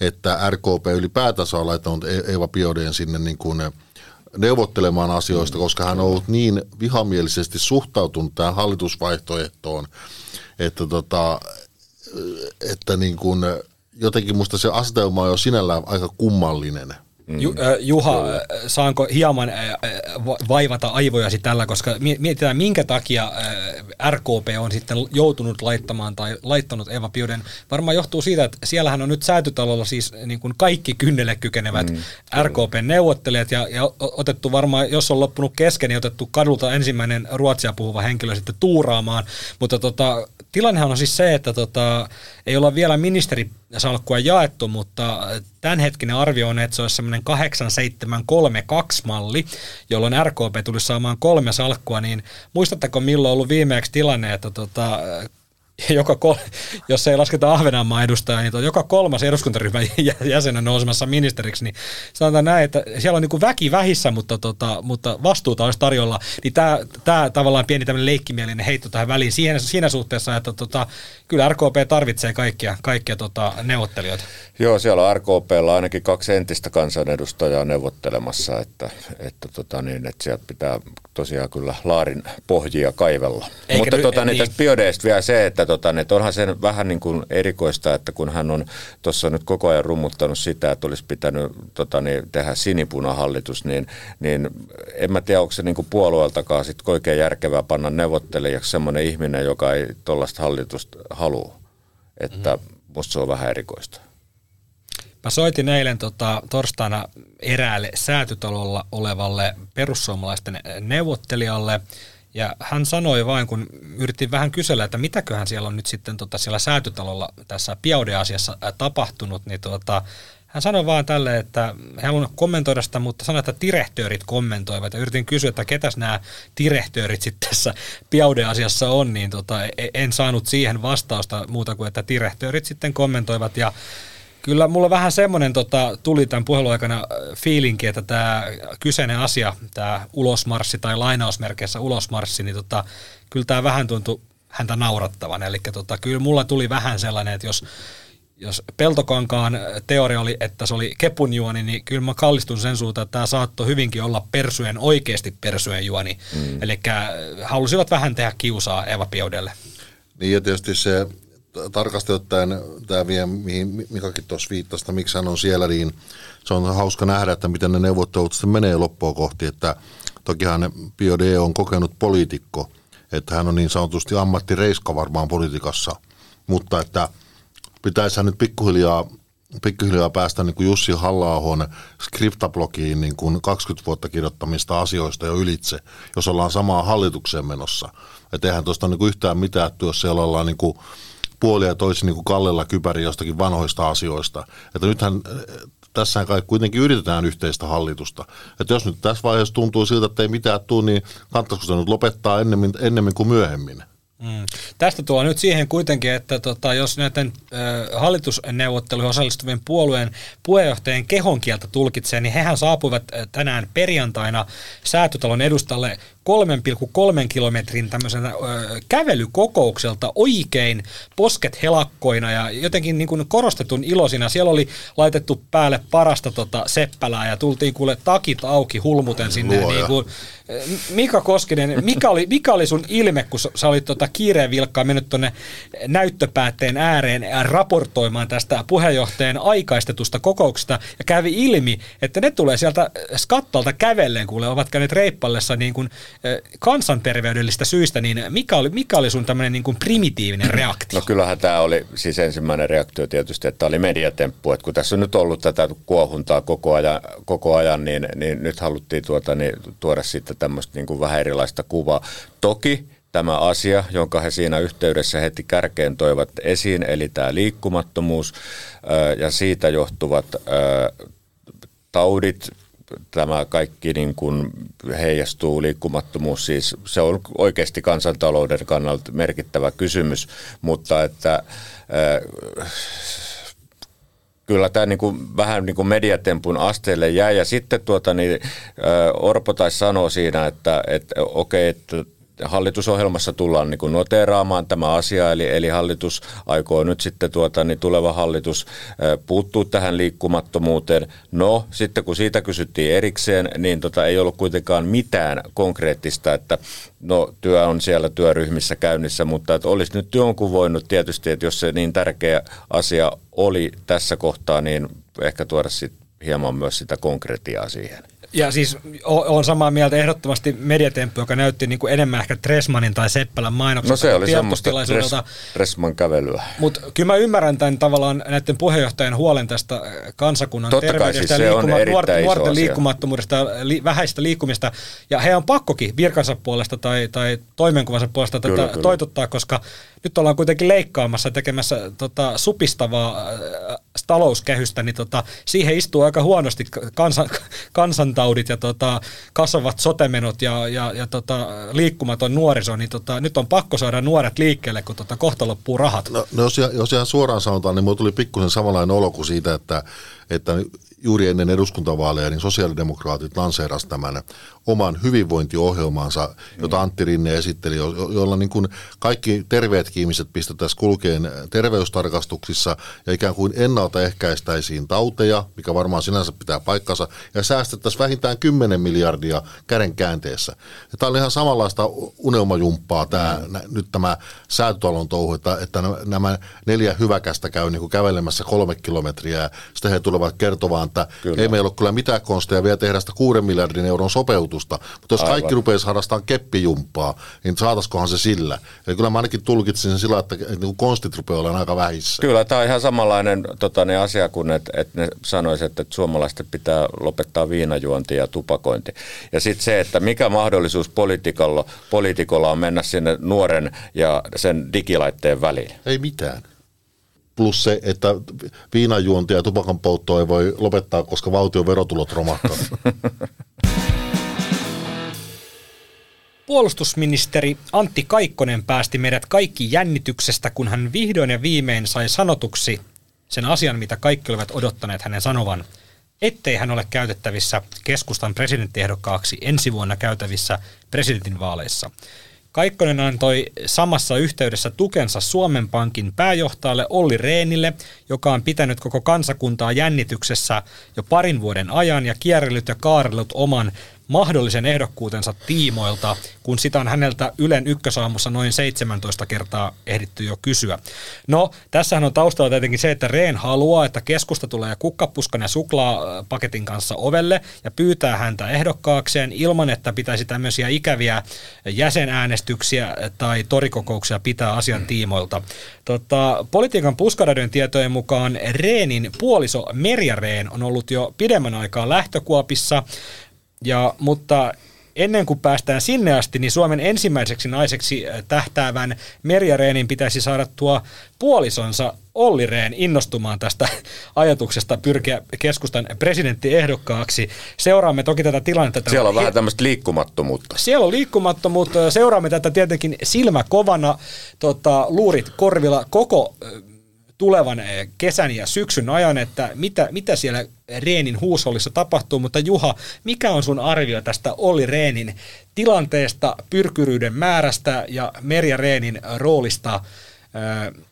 että RKP ylipäätänsä on laittanut e- Eva Biodeen sinne niin kuin neuvottelemaan asioista, koska hän on ollut niin vihamielisesti suhtautunut tähän hallitusvaihtoehtoon, että, tota, että niin kuin, jotenkin musta se asetelma on jo sinällään aika kummallinen – Mm. Ju, äh, Juha, Kyllä. Äh, saanko hieman äh, vaivata aivojasi tällä, koska mietitään minkä takia äh, RKP on sitten joutunut laittamaan tai laittanut Eva Pioden. Varmaan johtuu siitä, että siellähän on nyt säätytalolla siis niin kuin kaikki kynnelle kykenevät mm. RKP-neuvottelijat ja, ja otettu varmaan, jos on loppunut kesken, niin otettu kadulta ensimmäinen ruotsia puhuva henkilö sitten tuuraamaan. Mutta tota, tilannehan on siis se, että tota, ei olla vielä ministerisalkkua jaettu, mutta tämänhetkinen arvio on, että se olisi semmoinen 8732 malli, jolloin RKP tulisi saamaan kolme salkkua, niin muistatteko milloin on ollut viimeeksi tilanne, että tota, joka kol, jos ei lasketa Ahvenanmaan edustajaa, niin joka kolmas eduskuntaryhmän jäsenen nousemassa ministeriksi, niin sanotaan näin, että siellä on niin väki vähissä, mutta, tota, mutta vastuuta olisi tarjolla. Niin tämä, tämä tavallaan pieni tämmöinen leikkimielinen heitto tähän väliin siinä, siinä suhteessa, että tota, kyllä RKP tarvitsee kaikkia, kaikkia tota, neuvottelijoita. Joo, siellä on RKPlla ainakin kaksi entistä kansanedustajaa neuvottelemassa, että, että, tota niin, että sieltä pitää tosiaan kyllä laarin pohjia kaivella. Eikä Mutta tota, niin, niin. tästä Biodeesta vielä se, että, tota, niin, että onhan se vähän niin kuin erikoista, että kun hän on tuossa nyt koko ajan rummuttanut sitä, että olisi pitänyt tota, niin, tehdä sinipunahallitus, niin, niin en mä tiedä, onko se niin kuin puolueeltakaan sit oikein järkevää panna neuvottelijaksi semmoinen ihminen, joka ei tuollaista hallitusta halua. Että mm. musta se on vähän erikoista. Mä soitin eilen tota, torstaina eräälle säätytalolla olevalle perussuomalaisten neuvottelijalle, ja hän sanoi vain, kun yritin vähän kysellä, että mitäköhän siellä on nyt sitten tota, siellä säätytalolla tässä Piaude-asiassa tapahtunut, niin tota, hän sanoi vaan tälle, että he halunnut kommentoida sitä, mutta sanoi, että direhtöörit kommentoivat. Ja yritin kysyä, että ketäs nämä direhtöörit sitten tässä Piaude-asiassa on, niin tota, e-, en saanut siihen vastausta muuta kuin, että direhtöörit sitten kommentoivat. Ja Kyllä mulla vähän semmoinen tota, tuli tämän puhelun aikana äh, fiilinki, että tämä kyseinen asia, tämä ulosmarssi tai lainausmerkeissä ulosmarssi, niin tota, kyllä tämä vähän tuntui häntä naurattavan. Eli tota, kyllä mulla tuli vähän sellainen, että jos, jos Peltokankaan teoria oli, että se oli kepunjuoni, niin kyllä mä kallistun sen suuntaan, että tämä saattoi hyvinkin olla persujen, oikeasti persujen juoni. Mm. Eli äh, halusivat vähän tehdä kiusaa Eva Piodelle. Niin ja tietysti se tarkasti ottaen tämä vie, mihin Mikakin tuossa viittasi, miksi hän on siellä, niin se on hauska nähdä, että miten ne neuvottelut sitten menee loppua kohti, että tokihan Biode on kokenut poliitikko, että hän on niin sanotusti ammattireiska varmaan politiikassa, mutta että pitäisi nyt pikkuhiljaa pikkuhiljaa päästä niin kuin Jussi halla skriptablogiin niin kuin 20 vuotta kirjoittamista asioista jo ylitse, jos ollaan samaa hallitukseen menossa. Että eihän tuosta niin kuin yhtään mitään, jos siellä ollaan niin kuin puolia toisin niin kuin kallella kypäri jostakin vanhoista asioista. Että nythän tässä kai kuitenkin yritetään yhteistä hallitusta. Että jos nyt tässä vaiheessa tuntuu siltä, että ei mitään tule, niin kannattaisiko se nyt lopettaa ennemmin, ennemmin kuin myöhemmin? Mm. Tästä tuo nyt siihen kuitenkin, että tota, jos näiden ö, hallitusneuvotteluihin osallistuvien puolueen puheenjohtajien kehonkieltä tulkitsee, niin hehän saapuivat tänään perjantaina säätötalon edustalle 3,3 kilometrin tämmöiseltä kävelykokoukselta oikein posket helakkoina ja jotenkin niin kuin korostetun iloisina. Siellä oli laitettu päälle parasta tota seppälää ja tultiin kuule takit auki hulmuten sinne. Niin kuin, Mika Koskinen, mikä oli, mikä oli sun ilme, kun sä olit tota kiireen vilkkaa mennyt tuonne näyttöpäätteen ääreen raportoimaan tästä puheenjohtajan aikaistetusta kokouksesta ja kävi ilmi, että ne tulee sieltä skattalta kävelleen, kuule, ovat käyneet reippallessa niin kuin kansanterveydellistä syistä, niin mikä oli, mikä oli sun tämmöinen niin kuin primitiivinen reaktio? No kyllähän tämä oli siis ensimmäinen reaktio tietysti, että tämä oli mediatemppu, että kun tässä on nyt ollut tätä kuohuntaa koko ajan, koko ajan niin, niin nyt haluttiin tuota, niin, tuoda sitten tämmöistä niin kuin vähän erilaista kuvaa. Toki tämä asia, jonka he siinä yhteydessä heti kärkeen toivat esiin, eli tämä liikkumattomuus ja siitä johtuvat taudit, tämä kaikki niin kuin heijastuu, liikkumattomuus siis, se on oikeasti kansantalouden kannalta merkittävä kysymys, mutta että äh, kyllä tämä niin kuin, vähän niin kuin mediatempun asteelle jäi. Ja sitten tuota, niin, äh, Orpo taisi sanoa siinä, että, että okei, okay, että hallitusohjelmassa tullaan niin kuin tämä asia, eli, eli hallitus aikoo nyt sitten, tuota, niin tuleva hallitus puuttuu tähän liikkumattomuuteen. No, sitten kun siitä kysyttiin erikseen, niin tota, ei ollut kuitenkaan mitään konkreettista, että no, työ on siellä työryhmissä käynnissä, mutta että olisi nyt jonkun voinut tietysti, että jos se niin tärkeä asia oli tässä kohtaa, niin ehkä tuoda sitten hieman myös sitä konkretiaa siihen. Ja siis on samaa mieltä ehdottomasti mediatemppu, joka näytti niin kuin enemmän ehkä Tresmanin tai Seppälän mainokselta. No se oli semmoista Tresman kävelyä. Mutta kyllä mä ymmärrän tämän tavallaan näiden puheenjohtajan huolen tästä äh, kansakunnan Totta terveydestä siis ja liikkuma- nuorten, nuorten liikkumattomuudesta ja li- vähäistä liikkumista. Ja he on pakkokin virkansa puolesta tai, tai toimenkuvansa puolesta kyllä, tätä kyllä. toitottaa, koska nyt ollaan kuitenkin leikkaamassa tekemässä tota, supistavaa äh, talouskehystä, niin tota, siihen istuu aika huonosti kansan, kansantaudit ja tota, kasvavat sotemenot ja, ja, ja tota, liikkumaton nuoriso, niin tota, nyt on pakko saada nuoret liikkeelle, kun tota, kohta loppuu rahat. No, no jos, jos ihan suoraan sanotaan, niin minulla tuli pikkusen samanlainen olo kuin siitä, että, että juuri ennen eduskuntavaaleja niin sosiaalidemokraatit lanseerasivat tämän oman hyvinvointiohjelmaansa, jota Antti Rinne esitteli, jo- jolla niin kuin kaikki terveetkin ihmiset pistetään kulkeen terveystarkastuksissa ja ikään kuin ennaltaehkäistäisiin tauteja, mikä varmaan sinänsä pitää paikkansa, ja säästettäisiin vähintään 10 miljardia käden käänteessä. Ja tämä on ihan samanlaista unelmajumppaa tämä, mm. nyt tämä säätötalon touhu, että, että nämä neljä hyväkästä käy niin kuin kävelemässä kolme kilometriä ja sitten he tulevat kertomaan, että kyllä. ei meillä ole kyllä mitään konsteja vielä tehdä sitä kuuden miljardin euron sopeutusta, mutta jos Aivan. kaikki rupeaisi harrastamaan keppijumppaa, niin saataskohan se sillä. Eli kyllä mä ainakin tulkitsin sen sillä, että niin konstit rupeaa olemaan aika vähissä. Kyllä, tämä on ihan samanlainen tota, ne asia kuin, että, että ne sanoisivat, että suomalaiset pitää lopettaa viinajuonti ja tupakointi. Ja sitten se, että mikä mahdollisuus poliitikolla, poliitikolla on mennä sinne nuoren ja sen digilaitteen väliin. Ei mitään plus se, että viinajuontia ja tupakan polttoa ei voi lopettaa, koska valtion verotulot romahtaa. Puolustusministeri Antti Kaikkonen päästi meidät kaikki jännityksestä, kun hän vihdoin ja viimein sai sanotuksi sen asian, mitä kaikki olivat odottaneet hänen sanovan, ettei hän ole käytettävissä keskustan presidenttiehdokkaaksi ensi vuonna käytävissä presidentinvaaleissa. Kaikkonen antoi samassa yhteydessä tukensa Suomen Pankin pääjohtajalle Olli Reenille, joka on pitänyt koko kansakuntaa jännityksessä jo parin vuoden ajan ja kierrellyt ja kaarellut oman mahdollisen ehdokkuutensa tiimoilta, kun sitä on häneltä Ylen ykkösaamussa noin 17 kertaa ehditty jo kysyä. No, tässähän on taustalla tietenkin se, että Rehn haluaa, että keskusta tulee kukkapuskan ja suklaapaketin kanssa ovelle ja pyytää häntä ehdokkaakseen ilman, että pitäisi tämmöisiä ikäviä jäsenäänestyksiä tai torikokouksia pitää asian tiimoilta. Tota, politiikan puskaradion tietojen mukaan Reenin puoliso Merja Rehn on ollut jo pidemmän aikaa lähtökuopissa, ja, mutta ennen kuin päästään sinne asti, niin Suomen ensimmäiseksi naiseksi tähtäävän Merja Reenin pitäisi saada tuo puolisonsa Olli Rehn innostumaan tästä ajatuksesta pyrkiä keskustan presidenttiehdokkaaksi. Seuraamme toki tätä tilannetta. Siellä on vähän tämmöistä liikkumattomuutta. Siellä on liikkumattomuutta. Seuraamme tätä tietenkin silmä kovana, tota, luurit korvilla koko tulevan kesän ja syksyn ajan, että mitä, mitä siellä Reenin huusollissa tapahtuu, mutta Juha, mikä on sun arvio tästä Olli Reenin tilanteesta, pyrkyryyden määrästä ja Merja Reenin roolista äh,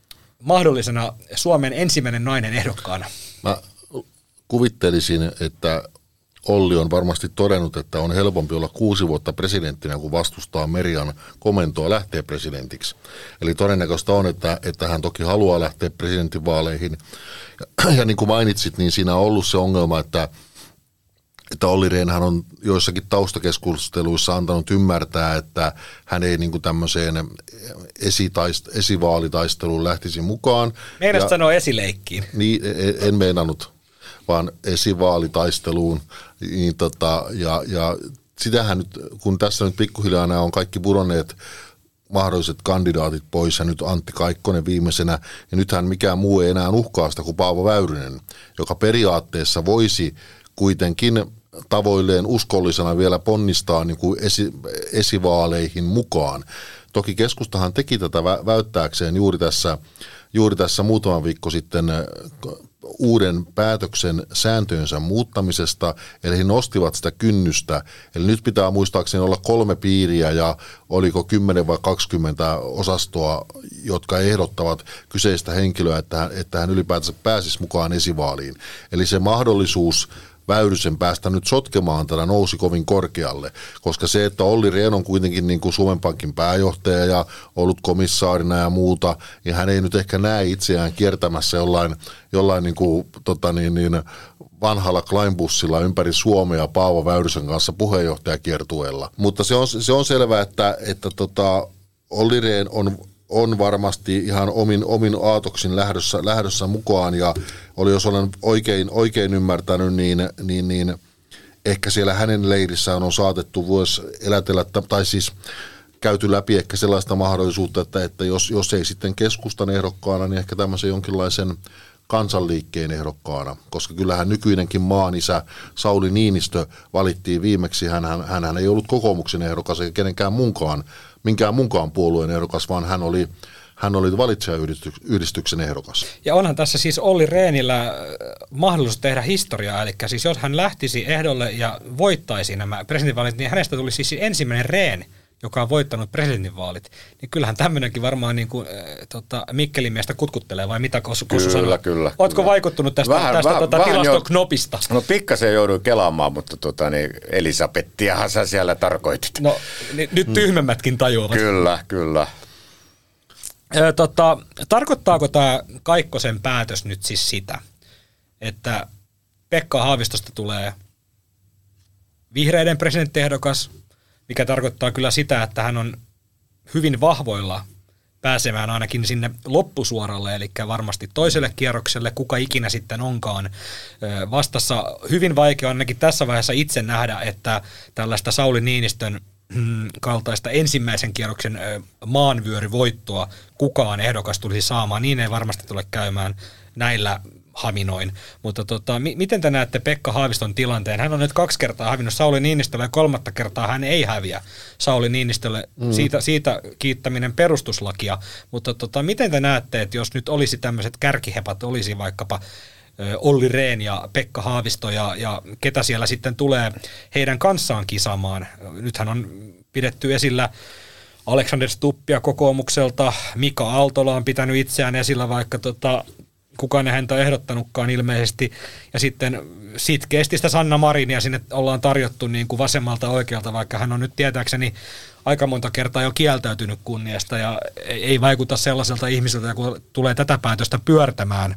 mahdollisena Suomen ensimmäinen nainen ehdokkaana? Mä kuvittelisin, että Olli on varmasti todennut, että on helpompi olla kuusi vuotta presidenttinä, kuin vastustaa Merian komentoa lähteä presidentiksi. Eli todennäköistä on, että, että hän toki haluaa lähteä presidentinvaaleihin. Ja, ja niin kuin mainitsit, niin siinä on ollut se ongelma, että, että Olli Rehnhän on joissakin taustakeskusteluissa antanut ymmärtää, että hän ei niin kuin tämmöiseen esitaist, esivaalitaisteluun lähtisi mukaan. Meidän sanoa esileikkiin. Niin, en, en meinannut vaan esivaalitaisteluun. Niin tota, ja, ja sitähän nyt, kun tässä nyt pikkuhiljaa nämä on kaikki pudonneet mahdolliset kandidaatit pois ja nyt Antti Kaikkonen viimeisenä, ja nythän mikään muu ei enää uhkaa sitä kuin Paavo Väyrynen, joka periaatteessa voisi kuitenkin tavoilleen uskollisena vielä ponnistaa niin kuin esi, esivaaleihin mukaan. Toki keskustahan teki tätä väyttääkseen juuri tässä, juuri tässä muutama viikko sitten uuden päätöksen sääntöjensä muuttamisesta, eli he nostivat sitä kynnystä. Eli nyt pitää muistaakseni olla kolme piiriä ja oliko 10 vai 20 osastoa, jotka ehdottavat kyseistä henkilöä, että hän, että hän ylipäätänsä pääsisi mukaan esivaaliin. Eli se mahdollisuus Väyrysen päästä nyt sotkemaan tätä nousi kovin korkealle, koska se, että Olli Rehn on kuitenkin niin kuin Suomen Pankin pääjohtaja ja ollut komissaarina ja muuta, niin hän ei nyt ehkä näe itseään kiertämässä jollain, jollain niin kuin, tota niin, niin, vanhalla Kleinbussilla ympäri Suomea Paavo Väyrysen kanssa puheenjohtajakiertueella. Mutta se on, se on selvää, että, että tota, Olli Rehn on on varmasti ihan omin, omin aatoksin lähdössä, lähdössä mukaan. Ja oli, jos olen oikein, oikein ymmärtänyt, niin, niin, niin ehkä siellä hänen leirissään on saatettu vuosi elätellä, tai siis käyty läpi ehkä sellaista mahdollisuutta, että, että jos, jos ei sitten keskustan ehdokkaana, niin ehkä tämmöisen jonkinlaisen kansanliikkeen ehdokkaana, koska kyllähän nykyinenkin maanisä Sauli Niinistö valittiin viimeksi, hän, hän, hän ei ollut kokoomuksen ehdokas eikä kenenkään munkaan minkään munkaan puolueen ehdokas, vaan hän oli hän oli valitsijayhdistyksen ehdokas. Ja onhan tässä siis Olli Reenillä äh, mahdollisuus tehdä historiaa, eli siis jos hän lähtisi ehdolle ja voittaisi nämä presidentinvaalit, niin hänestä tulisi siis ensimmäinen Reen, joka on voittanut presidentinvaalit, niin kyllähän tämmöinenkin varmaan niin kuin, äh, tota, Mikkelin miestä kutkuttelee, vai mitä Kossu Kyllä, sanoo? kyllä. Oletko kyllä. vaikuttunut tästä, vähän, tästä vähän, tota, tilastoknopista? Jo, no pikkasen jouduin kelaamaan, mutta tota, niin Elisabettiahan sä siellä tarkoitit. No n- nyt tyhmemmätkin tajuavat. Kyllä, kyllä. Ö, tota, tarkoittaako tämä Kaikkosen päätös nyt siis sitä, että Pekka Haavistosta tulee vihreiden presidenttiehdokas, mikä tarkoittaa kyllä sitä, että hän on hyvin vahvoilla pääsemään ainakin sinne loppusuoralle, eli varmasti toiselle kierrokselle, kuka ikinä sitten onkaan vastassa. Hyvin vaikea ainakin tässä vaiheessa itse nähdä, että tällaista Sauli Niinistön mm, kaltaista ensimmäisen kierroksen maanvyöryvoittoa kukaan ehdokas tulisi saamaan. Niin ei varmasti tule käymään näillä haminoin. Mutta tota, mi- miten te näette Pekka Haaviston tilanteen? Hän on nyt kaksi kertaa hävinnyt Sauli Niinistölle ja kolmatta kertaa hän ei häviä Sauli Niinistölle. Mm. Siitä, siitä kiittäminen perustuslakia. Mutta tota, miten te näette, että jos nyt olisi tämmöiset kärkihepat, olisi vaikkapa Olli Rehn ja Pekka Haavisto ja, ja ketä siellä sitten tulee heidän kanssaan kisaamaan. Nythän on pidetty esillä Alexander Stuppia kokoomukselta, Mika Aaltola on pitänyt itseään esillä, vaikka tota, kukaan ei häntä ehdottanutkaan ilmeisesti. Ja sitten sitkeästi sitä Sanna Marinia sinne ollaan tarjottu niin kuin vasemmalta oikealta, vaikka hän on nyt tietääkseni aika monta kertaa jo kieltäytynyt kunniasta ja ei vaikuta sellaiselta ihmiseltä, kun tulee tätä päätöstä pyörtämään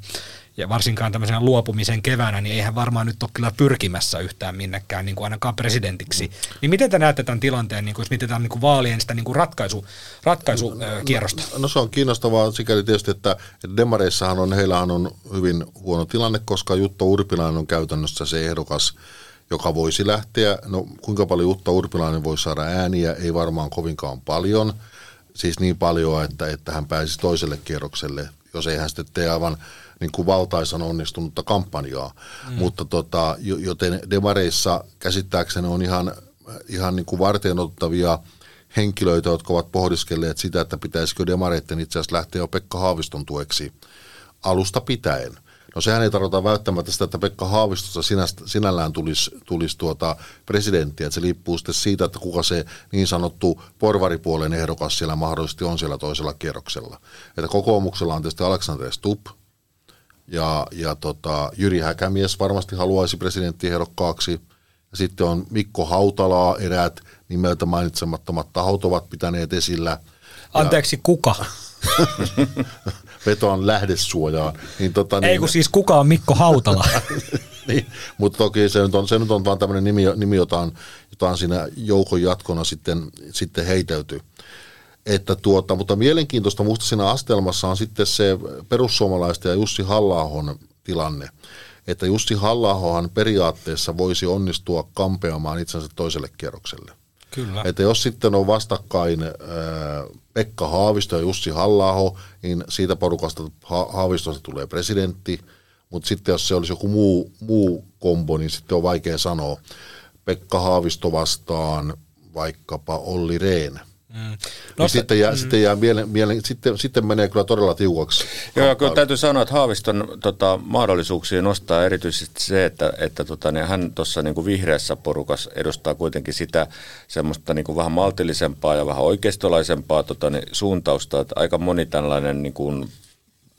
ja varsinkaan tämmöisen luopumisen keväänä, niin eihän varmaan nyt ole kyllä pyrkimässä yhtään minnekään niin kuin ainakaan presidentiksi. Mm. Niin miten te näette tämän tilanteen, niin kuin, jos mietitään niin kuin vaalien sitä niin kuin ratkaisu, ratkaisukierrosta? No, no, se on kiinnostavaa sikäli tietysti, että demareissahan on, heillähän on hyvin huono tilanne, koska Jutta Urpilainen on käytännössä se ehdokas, joka voisi lähteä. No kuinka paljon Jutta Urpilainen voi saada ääniä, ei varmaan kovinkaan paljon. Siis niin paljon, että, että hän pääsisi toiselle kierrokselle, jos ei hän sitten tee aivan niin kuin valtaisan onnistunutta kampanjaa. Mm. Mutta tota, joten demareissa käsittääkseni on ihan, ihan niin kuin varteenottavia henkilöitä, jotka ovat pohdiskelleet sitä, että pitäisikö demareitten itse asiassa lähteä jo Pekka Haaviston tueksi alusta pitäen. No sehän ei tarkoita välttämättä sitä, että Pekka Haavistosta sinällään tulisi, tulisi tuota presidenttiä, että se liippuu sitten siitä, että kuka se niin sanottu porvaripuolen ehdokas siellä mahdollisesti on siellä toisella kierroksella. Että kokoomuksella on tietysti Alexander Stubb, ja, ja tota, Jyri Häkämies varmasti haluaisi presidenttiehdokkaaksi. Ja sitten on Mikko Hautalaa, eräät nimeltä mainitsemattomat tahot ovat pitäneet esillä. Anteeksi, ja, kuka? vetoan lähdesuojaan. Niin, tota, niin, Ei kun siis kuka on Mikko Hautala? niin, mutta toki se nyt on, se nyt on vaan tämmöinen nimi, nimi jota, on, jota on siinä joukon jatkona sitten, sitten heitelty. Että tuota, mutta mielenkiintoista musta siinä astelmassa on sitten se perussuomalaisten ja Jussi halla tilanne. Että Jussi halla periaatteessa voisi onnistua kampeamaan itsensä toiselle kierrokselle. Kyllä. Että jos sitten on vastakkain ää, Pekka Haavisto ja Jussi halla niin siitä porukasta Haavistosta tulee presidentti, mutta sitten jos se olisi joku muu, muu kombo, niin sitten on vaikea sanoa. Pekka Haavisto vastaan vaikkapa Olli Rehn Mm. No, niin sitten, jää, mm. sitten, jää mielen, mielen, sitten, sitten menee kyllä todella tiukaksi. Joo, kyllä täytyy sanoa, että Haaviston tota, mahdollisuuksia nostaa erityisesti se, että, että tota, niin hän tuossa niin vihreässä porukas edustaa kuitenkin sitä semmoista niin kuin vähän maltillisempaa ja vähän oikeistolaisempaa tota, niin, suuntausta, että aika moni tällainen niin kuin,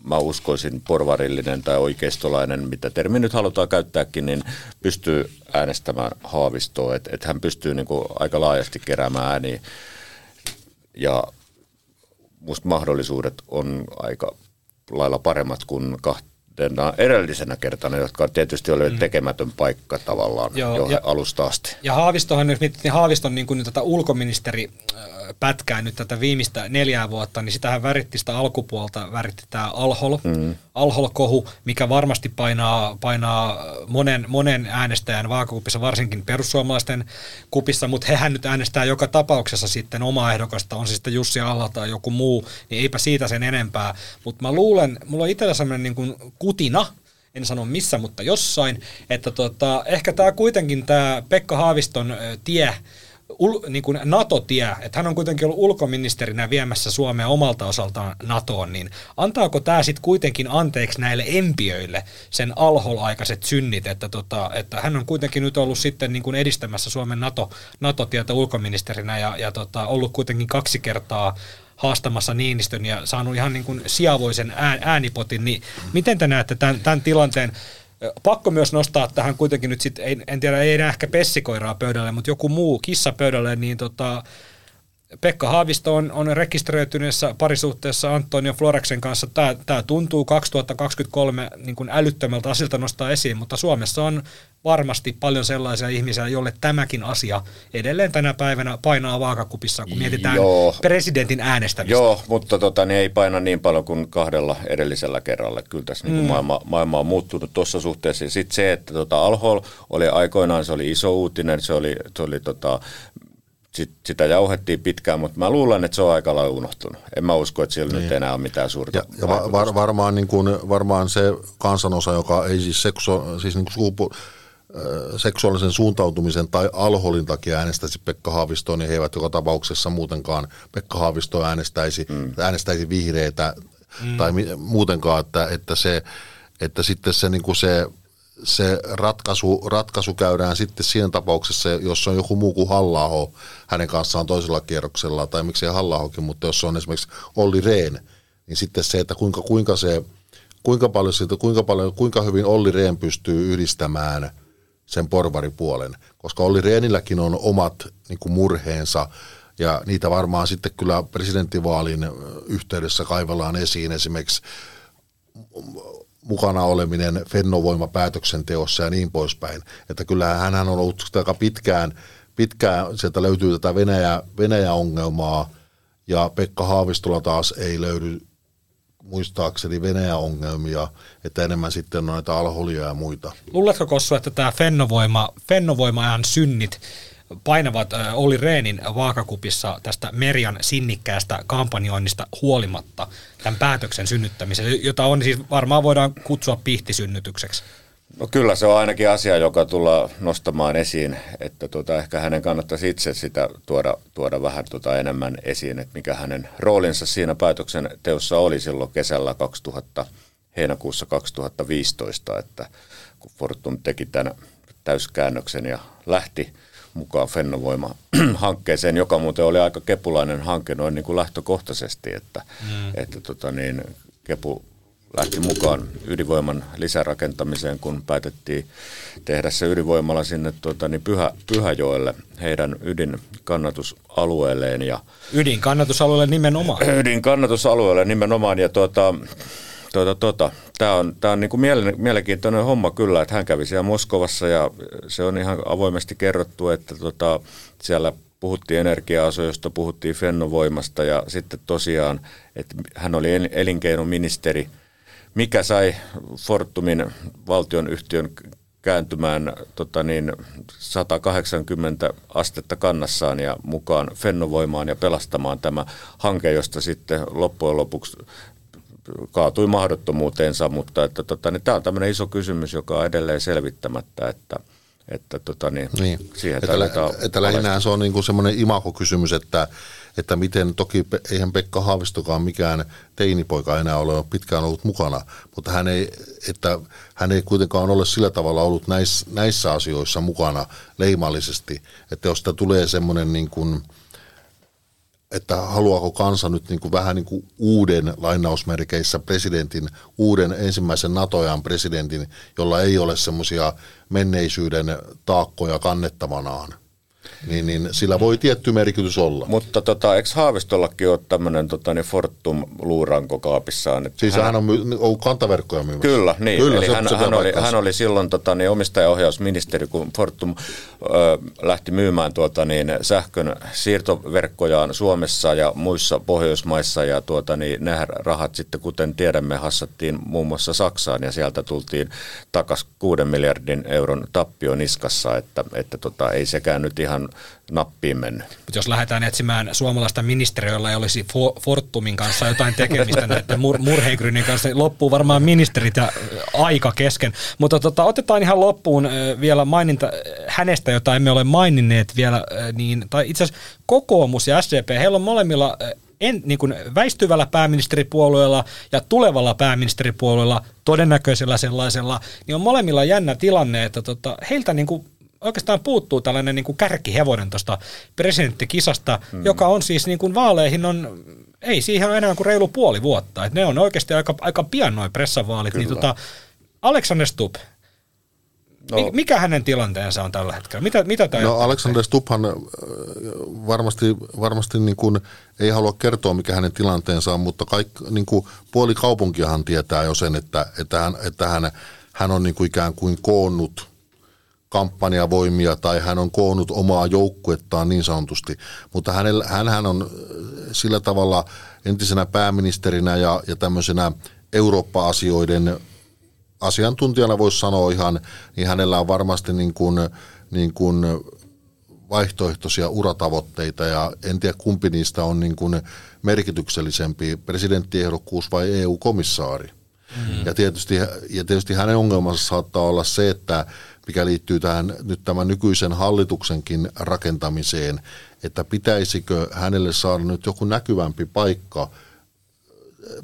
mä uskoisin porvarillinen tai oikeistolainen, mitä termi nyt halutaan käyttääkin, niin pystyy äänestämään Haavistoa, että, että hän pystyy niin kuin aika laajasti keräämään ääniä ja musta mahdollisuudet on aika lailla paremmat kuin kahtena edellisenä kertana, jotka tietysti oli mm. tekemätön paikka tavallaan Joo, jo ja, alusta asti. Ja Haavistohan, jos mietittiin Haaviston niin kuin tätä ulkoministeri pätkää nyt tätä viimeistä neljää vuotta, niin sitähän väritti sitä alkupuolta, väritti tämä Alhol, mm. Alhol-kohu, mikä varmasti painaa, painaa monen, monen äänestäjän vaakakupissa, varsinkin perussuomalaisten kupissa, mutta hehän nyt äänestää joka tapauksessa sitten omaa ehdokasta, on se sitten Jussi Alla tai joku muu, niin eipä siitä sen enempää. Mutta mä luulen, mulla on itsellä sellainen niin kuin kutina, en sano missä, mutta jossain, että tota, ehkä tämä kuitenkin tämä Pekka Haaviston tie, ul, niin kuin NATO-tie, että hän on kuitenkin ollut ulkoministerinä viemässä Suomea omalta osaltaan NATOon, niin antaako tämä sitten kuitenkin anteeksi näille empiöille sen alholaikaiset synnit, että, tota, että hän on kuitenkin nyt ollut sitten niin kuin edistämässä Suomen NATO, NATO-tietä ulkoministerinä ja, ja tota, ollut kuitenkin kaksi kertaa haastamassa Niinistön ja saanut ihan niin kuin sijavoisen äänipotin, niin miten te näette tämän, tämän tilanteen? Pakko myös nostaa tähän kuitenkin nyt sitten, en tiedä, ei enää ehkä pessikoiraa pöydälle, mutta joku muu kissa pöydälle, niin tota, Pekka Haavisto on, on rekisteröityneessä parisuhteessa Antonio Floreksen kanssa. Tämä, tuntuu 2023 niin kuin älyttömältä asilta nostaa esiin, mutta Suomessa on varmasti paljon sellaisia ihmisiä, joille tämäkin asia edelleen tänä päivänä painaa vaakakupissa, kun mietitään Joo. presidentin äänestämistä. Joo, mutta tota, niin ei paina niin paljon kuin kahdella edellisellä kerralla. Kyllä tässä niin mm. niin maailma, maailma on muuttunut tuossa suhteessa. Sitten se, että tota, Alhol oli aikoinaan, se oli iso uutinen, se oli, se oli tota, sit, sitä jauhettiin pitkään, mutta mä luulen, että se on aika lailla unohtunut. En mä usko, että sillä niin. nyt enää ole mitään suurta Ja, ja var, varmaan, niin kuin, varmaan se kansanosa, joka ei siis, seksu, siis niin kuin sukupu, seksuaalisen suuntautumisen tai alholin takia äänestäisi Pekka Haavistoa, niin he eivät joka tapauksessa muutenkaan Pekka Haavistoa äänestäisi, mm. äänestäisi vihreitä mm. tai muutenkaan, että, että, se, että sitten se, niin kuin se se ratkaisu, ratkaisu käydään sitten siinä tapauksessa, jos on joku muu kuin halla hänen kanssaan toisella kierroksella, tai miksei halla mutta jos on esimerkiksi Olli Rehn, niin sitten se, että kuinka, kuinka se kuinka paljon, siitä, kuinka paljon, kuinka hyvin Olli Rehn pystyy yhdistämään sen porvaripuolen, koska Olli Rehnilläkin on omat niin kuin murheensa ja niitä varmaan sitten kyllä presidenttivaalin yhteydessä kaivellaan esiin esimerkiksi mukana oleminen Fennovoima päätöksenteossa ja niin poispäin. Että kyllähän hän on ollut aika pitkään, pitkään sieltä löytyy tätä Venäjä, Venäjä-ongelmaa ja Pekka Haavistola taas ei löydy muistaakseni Venäjä-ongelmia, että enemmän sitten on näitä alholia ja muita. Luuletko Kossu, että tämä Fennovoima, Fennovoima synnit painavat Olli Reenin vaakakupissa tästä Merian sinnikkäästä kampanjoinnista huolimatta tämän päätöksen synnyttämisen, jota on siis varmaan voidaan kutsua pihtisynnytykseksi? No kyllä se on ainakin asia, joka tullaan nostamaan esiin, että tuota, ehkä hänen kannattaisi itse sitä tuoda, tuoda vähän tuota enemmän esiin, että mikä hänen roolinsa siinä päätöksenteossa oli silloin kesällä 2000, heinäkuussa 2015, että kun Fortum teki tämän täyskäännöksen ja lähti mukaan Fennovoima-hankkeeseen, joka muuten oli aika kepulainen hanke noin niin kuin lähtökohtaisesti, että, mm. että tota niin, Kepu lähti mukaan ydinvoiman lisärakentamiseen, kun päätettiin tehdä se ydinvoimala sinne tuota, niin Pyhä, Pyhäjoelle heidän ydinkannatusalueelleen. Ja ydinkannatusalueelle nimenomaan? Ydinkannatusalueelle nimenomaan ja tuota, tuota, tuota, tämä on, tää on niinku mielenkiintoinen homma kyllä, että hän kävi siellä Moskovassa ja se on ihan avoimesti kerrottu, että tota, siellä puhuttiin energia-asioista, puhuttiin fennovoimasta ja sitten tosiaan, että hän oli elinkeinoministeri – mikä sai Fortumin valtionyhtiön kääntymään tota niin, 180 astetta kannassaan ja mukaan fennovoimaan ja pelastamaan tämä hanke, josta sitten loppujen lopuksi kaatui mahdottomuuteensa, mutta että, tota, niin tämä on tämmöinen iso kysymys, joka on edelleen selvittämättä, että, että tota, niin, niin. siihen että, lä- että lähinnä se on niin semmoinen imako-kysymys, että että miten, toki eihän Pekka Haavistokaan mikään teinipoika enää ole pitkään ollut mukana, mutta hän ei, että hän ei kuitenkaan ole sillä tavalla ollut näissä, näissä asioissa mukana leimallisesti, että jos sitä tulee semmoinen niin kuin, että haluaako kansa nyt niin kuin vähän niin kuin uuden lainausmerkeissä presidentin, uuden ensimmäisen NATOjan presidentin, jolla ei ole semmoisia menneisyyden taakkoja kannettavanaan niin, niin sillä voi tietty merkitys olla. Mutta tota, eikö Haavistollakin ole tämmöinen tota, niin Fortum luuranko kaapissaan? Että siis hän, hän on my, ollut kantaverkkoja myymässä. Kyllä, niin. Kyllä, Eli se, hän, se hän, oli, hän oli silloin tota, niin omistajaohjausministeri, kun Fortum ö, lähti myymään tuota, niin, sähkön siirtoverkkojaan Suomessa ja muissa Pohjoismaissa. Ja tuota, niin, ne rahat sitten, kuten tiedämme, hassattiin muun muassa Saksaan ja sieltä tultiin takaisin 6 miljardin euron tappio niskassa, että, että tota, ei sekään nyt ihan nappiin mennyt. Mutta jos lähdetään etsimään suomalaista ministeriä, jolla ei olisi Fortumin kanssa jotain tekemistä näiden mur- murheenkrynnin kanssa, niin loppuu varmaan ministerit ja aika kesken. Mutta tota, otetaan ihan loppuun vielä maininta hänestä, jota emme ole maininneet vielä, niin, tai itse asiassa kokoomus ja SDP, heillä on molemmilla en, niin kuin väistyvällä pääministeripuolueella ja tulevalla pääministeripuolueella, todennäköisellä sellaisella, niin on molemmilla jännä tilanne, että tota, heiltä niin kuin oikeastaan puuttuu tällainen niin kuin kärkihevonen tuosta presidenttikisasta, mm. joka on siis niin kuin vaaleihin on, ei siihen ole enää kuin reilu puoli vuotta. Et ne on oikeasti aika, aika pian noin pressavaalit. Niin tota, Alexander Stubb, No, Mikä hänen tilanteensa on tällä hetkellä? Mitä, mitä tämä no Alexander Stubbhan äh, varmasti, varmasti niin kuin ei halua kertoa, mikä hänen tilanteensa on, mutta kaik, niin kuin puoli kaupunkiahan tietää jo sen, että, että, hän, että hän, hän on niin kuin ikään kuin koonnut kampanjavoimia tai hän on koonnut omaa joukkuettaan niin sanotusti, mutta hänellä, hänhän on äh, sillä tavalla entisenä pääministerinä ja, ja tämmöisenä Eurooppa-asioiden asiantuntijana voisi sanoa ihan, niin hänellä on varmasti niin kuin, niin kuin vaihtoehtoisia uratavoitteita ja en tiedä kumpi niistä on niin kuin merkityksellisempi, presidenttiehdokkuus vai EU-komissaari. Mm-hmm. Ja, tietysti, ja tietysti hänen ongelmansa saattaa olla se, että mikä liittyy tähän nyt tämän nykyisen hallituksenkin rakentamiseen, että pitäisikö hänelle saada nyt joku näkyvämpi paikka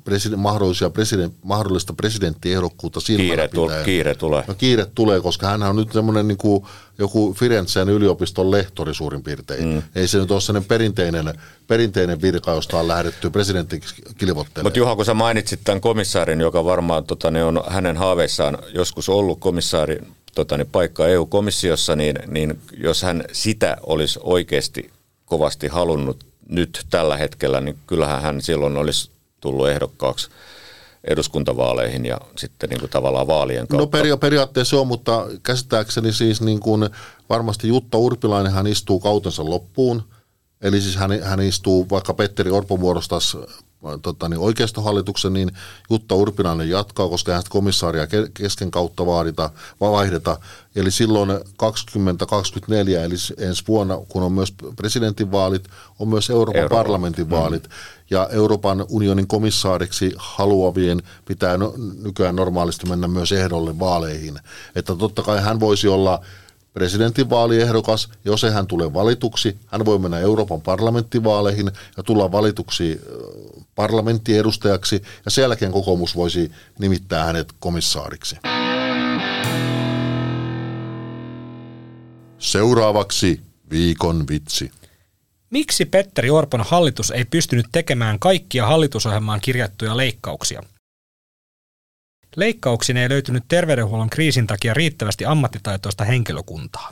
president, mahdollisia president, mahdollista presidenttiehdokkuutta silmällä Kiire, tul, kiire tulee. No kiire tulee, koska hän on nyt semmoinen niin kuin joku Firenzen yliopiston lehtori suurin piirtein. Mm. Ei se nyt ole sellainen perinteinen, perinteinen virka, josta on lähdetty presidentti kilvottelemaan. Mutta Juha, kun sä mainitsit tämän komissaarin, joka varmaan tota, ne on hänen haaveissaan joskus ollut komissaarin tota, niin paikka EU-komissiossa, niin, niin jos hän sitä olisi oikeasti kovasti halunnut nyt tällä hetkellä, niin kyllähän hän silloin olisi tullut ehdokkaaksi eduskuntavaaleihin ja sitten niin kuin tavallaan vaalien kautta. No peria- periaatteessa on, mutta käsittääkseni siis niin kuin varmasti Jutta Urpilainen hän istuu kautensa loppuun. Eli siis hän, hän istuu, vaikka Petteri Orpo muodostaisi tota, niin oikeistohallituksen, niin Jutta Urpilainen jatkaa, koska hän komissaaria kesken kautta vaadita, vaihdeta. Eli silloin 2024, eli ensi vuonna, kun on myös presidentinvaalit, on myös Euroopan, Euroopan. parlamentin vaalit. Mm. Ja Euroopan unionin komissaariksi haluavien pitää no, nykyään normaalisti mennä myös ehdolle vaaleihin. Että totta kai hän voisi olla presidentinvaaliehdokas, jos ei hän tule valituksi, hän voi mennä Euroopan parlamenttivaaleihin ja tulla valituksi parlamenttiedustajaksi, ja sen jälkeen kokoomus voisi nimittää hänet komissaariksi. Seuraavaksi viikon vitsi. Miksi Petteri Orpon hallitus ei pystynyt tekemään kaikkia hallitusohjelmaan kirjattuja leikkauksia? Leikkauksiin ei löytynyt terveydenhuollon kriisin takia riittävästi ammattitaitoista henkilökuntaa.